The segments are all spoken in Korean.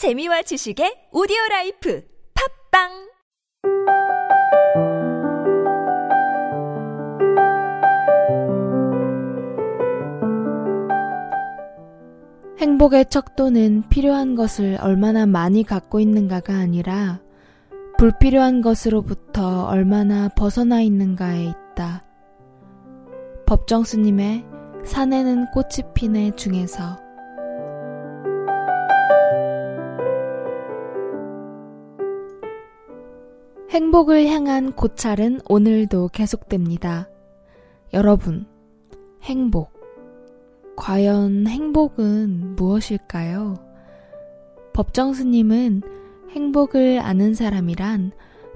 재미와 지식의 오디오 라이프 팟빵 행복의 척도는 필요한 것을 얼마나 많이 갖고 있는가가 아니라 불필요한 것으로부터 얼마나 벗어나 있는가에 있다. 법정 스님의 산에는 꽃이 피네 중에서 행복을 향한 고찰은 오늘도 계속됩니다. 여러분, 행복. 과연 행복은 무엇일까요? 법정 스님은 행복을 아는 사람이란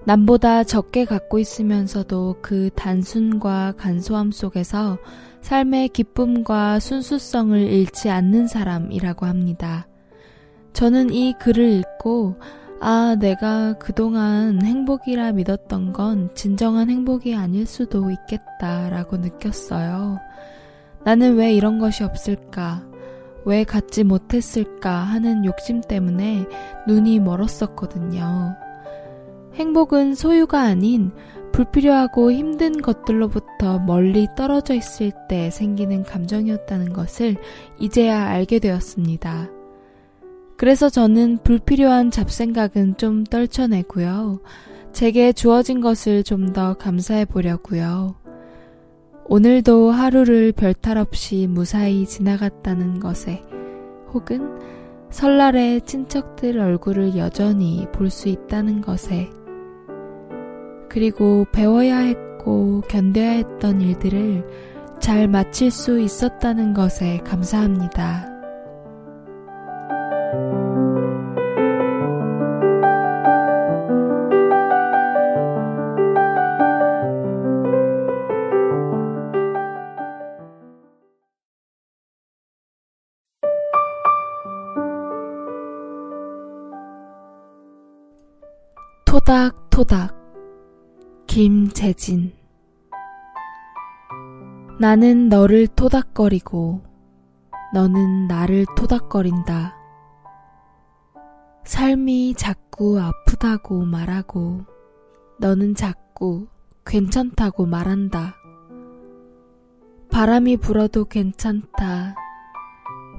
남보다 적게 갖고 있으면서도 그 단순과 간소함 속에서 삶의 기쁨과 순수성을 잃지 않는 사람이라고 합니다. 저는 이 글을 읽고 아, 내가 그동안 행복이라 믿었던 건 진정한 행복이 아닐 수도 있겠다라고 느꼈어요. 나는 왜 이런 것이 없을까? 왜 갖지 못했을까 하는 욕심 때문에 눈이 멀었었거든요. 행복은 소유가 아닌 불필요하고 힘든 것들로부터 멀리 떨어져 있을 때 생기는 감정이었다는 것을 이제야 알게 되었습니다. 그래서 저는 불필요한 잡생각은 좀 떨쳐내고요. 제게 주어진 것을 좀 더 감사해 보려고요. 오늘도 하루를 별탈 없이 무사히 지나갔다는 것에 혹은 설날에 친척들 얼굴을 여전히 볼 수 있다는 것에 그리고 배워야 했고 견뎌야 했던 일들을 잘 마칠 수 있었다는 것에 감사합니다. 토닥토닥 김재진 나는 너를 토닥거리고 너는 나를 토닥거린다. 삶이 자꾸 아프다고 말하고 너는 자꾸 괜찮다고 말한다. 바람이 불어도 괜찮다.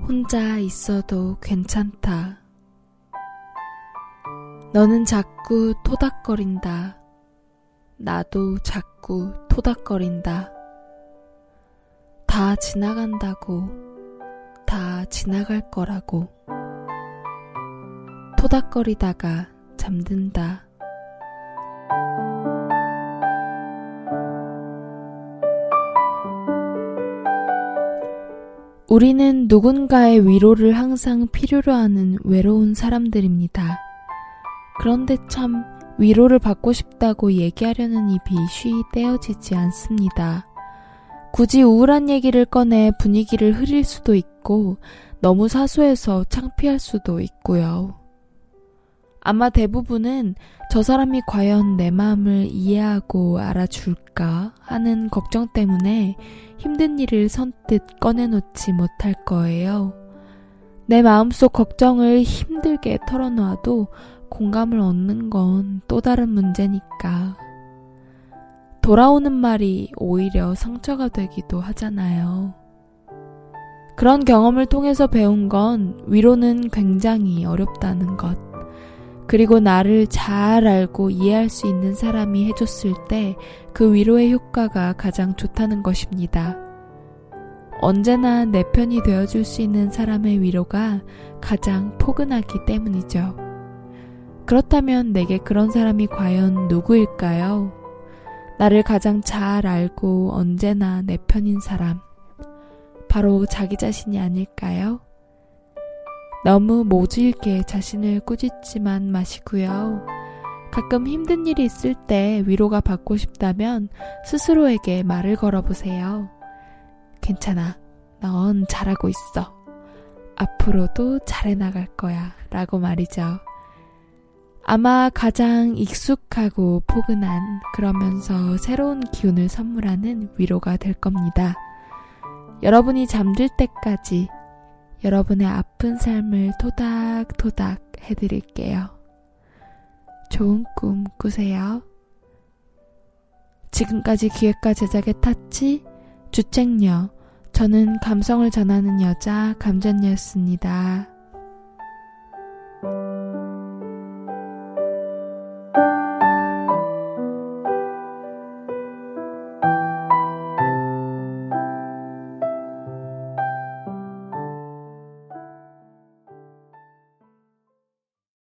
혼자 있어도 괜찮다. 너는 자꾸 토닥거린다. 나도 자꾸 토닥거린다. 다 지나간다고, 다 지나갈 거라고. 토닥거리다가 잠든다. 우리는 누군가의 위로를 항상 필요로 하는 외로운 사람들입니다. 그런데 참 위로를 받고 싶다고 얘기하려는 입이 쉬이 떼어지지 않습니다. 굳이 우울한 얘기를 꺼내 분위기를 흐릴 수도 있고 너무 사소해서 창피할 수도 있고요. 아마 대부분은 저 사람이 과연 내 마음을 이해하고 알아줄까 하는 걱정 때문에 힘든 일을 선뜻 꺼내놓지 못할 거예요. 내 마음속 걱정을 힘들게 털어놓아도 공감을 얻는 건 또 다른 문제니까. 돌아오는 말이 오히려 상처가 되기도 하잖아요. 그런 경험을 통해서 배운 건 위로는 굉장히 어렵다는 것. 그리고 나를 잘 알고 이해할 수 있는 사람이 해줬을 때 그 위로의 효과가 가장 좋다는 것입니다. 언제나 내 편이 되어줄 수 있는 사람의 위로가 가장 포근하기 때문이죠. 그렇다면 내게 그런 사람이 과연 누구일까요? 나를 가장 잘 알고 언제나 내 편인 사람. 바로 자기 자신이 아닐까요? 너무 모질게 자신을 꾸짖지만 마시고요. 가끔 힘든 일이 있을 때 위로가 받고 싶다면 스스로에게 말을 걸어보세요. 괜찮아. 넌 잘하고 있어. 앞으로도 잘해 나갈 거야. 라고 말이죠. 아마 가장 익숙하고 포근한 그러면서 새로운 기운을 선물하는 위로가 될 겁니다. 여러분이 잠들 때까지 여러분의 아픈 삶을 토닥토닥 해드릴게요. 좋은 꿈 꾸세요. 지금까지 기획과 제작의 타치, 주책녀, 저는 감성을 전하는 여자 감전녀였습니다.